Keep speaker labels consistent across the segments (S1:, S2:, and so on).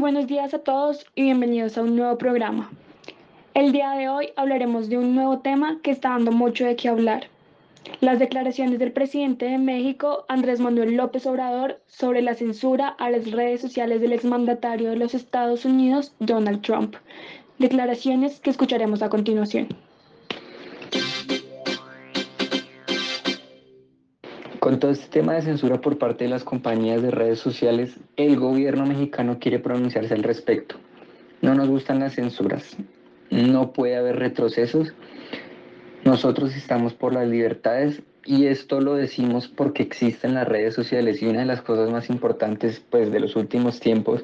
S1: buenos días a todos y bienvenidos a un nuevo programa. El día de hoy hablaremos de un nuevo tema que está dando mucho de qué hablar. Las declaraciones del presidente de México, Andrés Manuel López Obrador, sobre la censura a las redes sociales del exmandatario de los Estados Unidos, Donald Trump. Declaraciones que escucharemos a continuación.
S2: Con todo este tema de censura por parte de las compañías de redes sociales, el gobierno mexicano quiere pronunciarse al respecto. No nos gustan las censuras, no puede haber retrocesos. Nosotros estamos por las libertades y esto lo decimos porque existen las redes sociales y una de las cosas más importantes pues de los últimos tiempos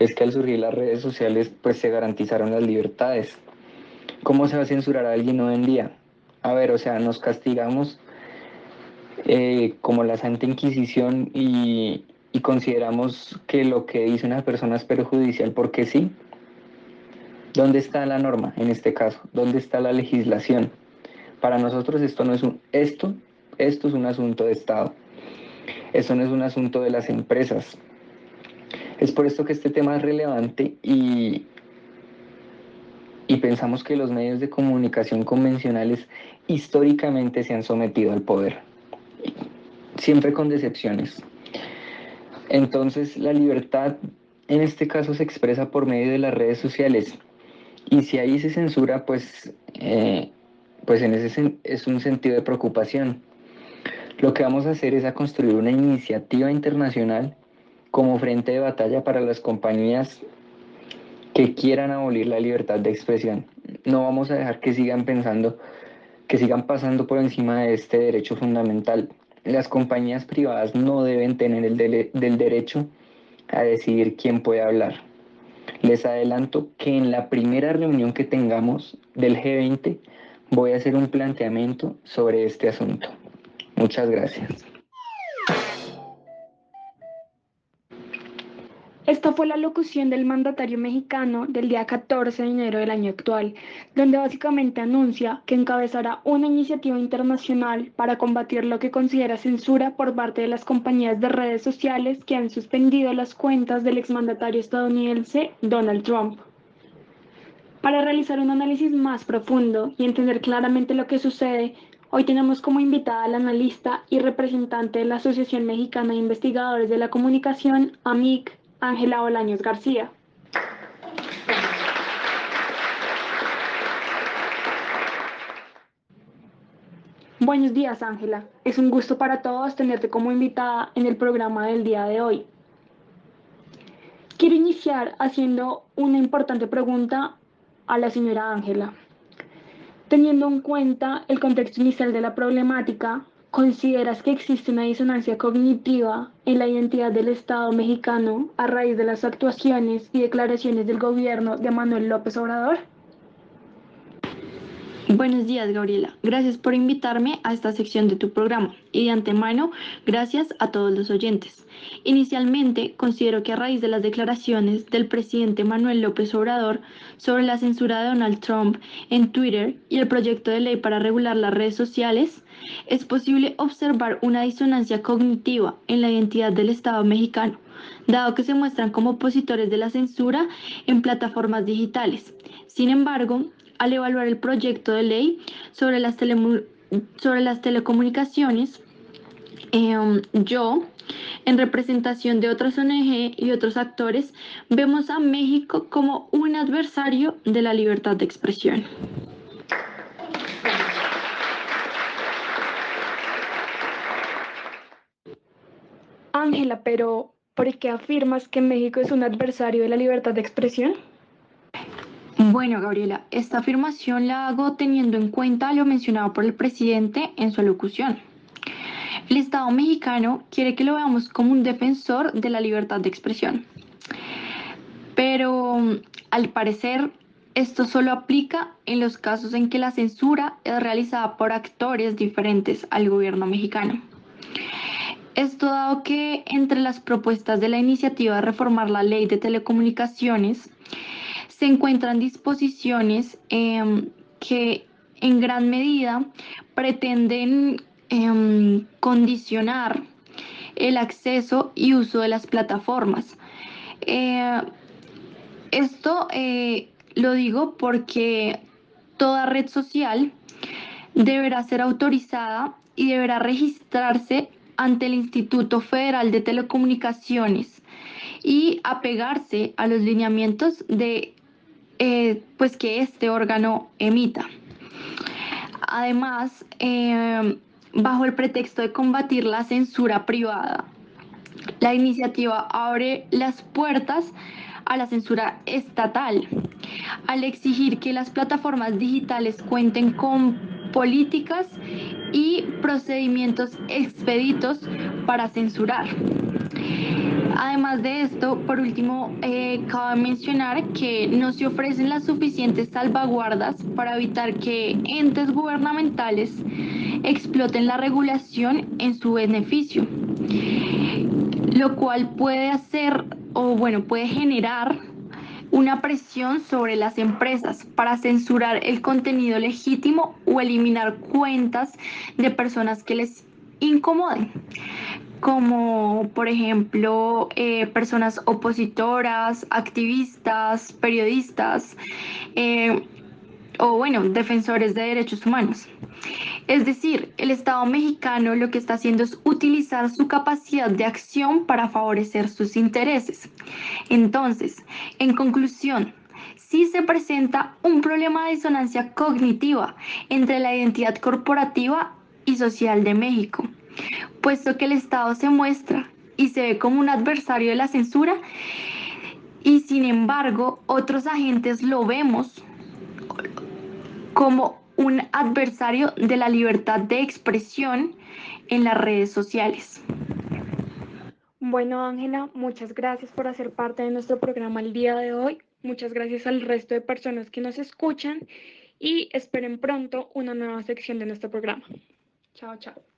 S2: es que al surgir las redes sociales pues se garantizaron las libertades. ¿Cómo se va a censurar a alguien hoy en día? A ver, o sea, nos castigamos eh, como la Santa Inquisición y, consideramos que lo que dice una persona es perjudicial porque sí. ¿Dónde está la norma en este caso? ¿Dónde está la legislación? Para nosotros esto no es un esto, esto es un asunto de Estado. Esto no es un asunto de las empresas. Es por esto que este tema es relevante y, y pensamos que los medios de comunicación convencionales históricamente se han sometido al poder siempre con decepciones. Entonces la libertad en este caso se expresa por medio de las redes sociales y si ahí se censura pues, eh, pues en ese es un sentido de preocupación. Lo que vamos a hacer es a construir una iniciativa internacional como frente de batalla para las compañías que quieran abolir la libertad de expresión. No vamos a dejar que sigan pensando, que sigan pasando por encima de este derecho fundamental las compañías privadas no deben tener el del derecho a decidir quién puede hablar. Les adelanto que en la primera reunión que tengamos del G20 voy a hacer un planteamiento sobre este asunto. Muchas gracias.
S1: Esta fue la locución del mandatario mexicano del día 14 de enero del año actual, donde básicamente anuncia que encabezará una iniciativa internacional para combatir lo que considera censura por parte de las compañías de redes sociales que han suspendido las cuentas del exmandatario estadounidense Donald Trump. Para realizar un análisis más profundo y entender claramente lo que sucede, Hoy tenemos como invitada al analista y representante de la Asociación Mexicana de Investigadores de la Comunicación, AMIC, Ángela Olaños García. Buenos días, Ángela. Es un gusto para todos tenerte como invitada en el programa del día de hoy. Quiero iniciar haciendo una importante pregunta a la señora Ángela. Teniendo en cuenta el contexto inicial de la problemática, ¿Consideras que existe una disonancia cognitiva en la identidad del Estado mexicano a raíz de las actuaciones y declaraciones del gobierno de Manuel López Obrador?
S3: Buenos días, Gabriela. Gracias por invitarme a esta sección de tu programa y de antemano, gracias a todos los oyentes. Inicialmente, considero que a raíz de las declaraciones del presidente Manuel López Obrador sobre la censura de Donald Trump en Twitter y el proyecto de ley para regular las redes sociales, es posible observar una disonancia cognitiva en la identidad del Estado mexicano, dado que se muestran como opositores de la censura en plataformas digitales. Sin embargo, al evaluar el proyecto de ley sobre las, sobre las telecomunicaciones, em, yo, en representación de otras ONG y otros actores, vemos a México como un adversario de la libertad de expresión.
S1: Ángela, pero ¿por qué afirmas que México es un adversario de la libertad de expresión?
S3: Bueno, Gabriela, esta afirmación la hago teniendo en cuenta lo mencionado por el presidente en su alocución. El Estado mexicano quiere que lo veamos como un defensor de la libertad de expresión. Pero al parecer esto solo aplica en los casos en que la censura es realizada por actores diferentes al gobierno mexicano. Esto dado que entre las propuestas de la iniciativa de reformar la ley de telecomunicaciones se encuentran disposiciones em, que en gran medida pretenden em, condicionar el acceso y uso de las plataformas. Eh, esto eh, lo digo porque toda red social deberá ser autorizada y deberá registrarse ante el Instituto Federal de Telecomunicaciones y apegarse a los lineamientos de eh, pues que este órgano emita. Además, eh, bajo el pretexto de combatir la censura privada, la iniciativa abre las puertas a la censura estatal, al exigir que las plataformas digitales cuenten con políticas y procedimientos expeditos para censurar. Además de esto, por último, eh, cabe mencionar que no se ofrecen las suficientes salvaguardas para evitar que entes gubernamentales exploten la regulación en su beneficio, lo cual puede hacer o bueno, puede generar una presión sobre las empresas para censurar el contenido legítimo o eliminar cuentas de personas que les incomoden, como por ejemplo eh, personas opositoras, activistas, periodistas eh, o bueno, defensores de derechos humanos. Es decir, el Estado mexicano lo que está haciendo es utilizar su capacidad de acción para favorecer sus intereses. Entonces, en conclusión, sí se presenta un problema de disonancia cognitiva entre la identidad corporativa y social de México, puesto que el Estado se muestra y se ve como un adversario de la censura y sin embargo otros agentes lo vemos como un adversario de la libertad de expresión en las redes sociales.
S1: Bueno, Ángela, muchas gracias por hacer parte de nuestro programa el día de hoy. Muchas gracias al resto de personas que nos escuchan y esperen pronto una nueva sección de nuestro programa. Chao, chao.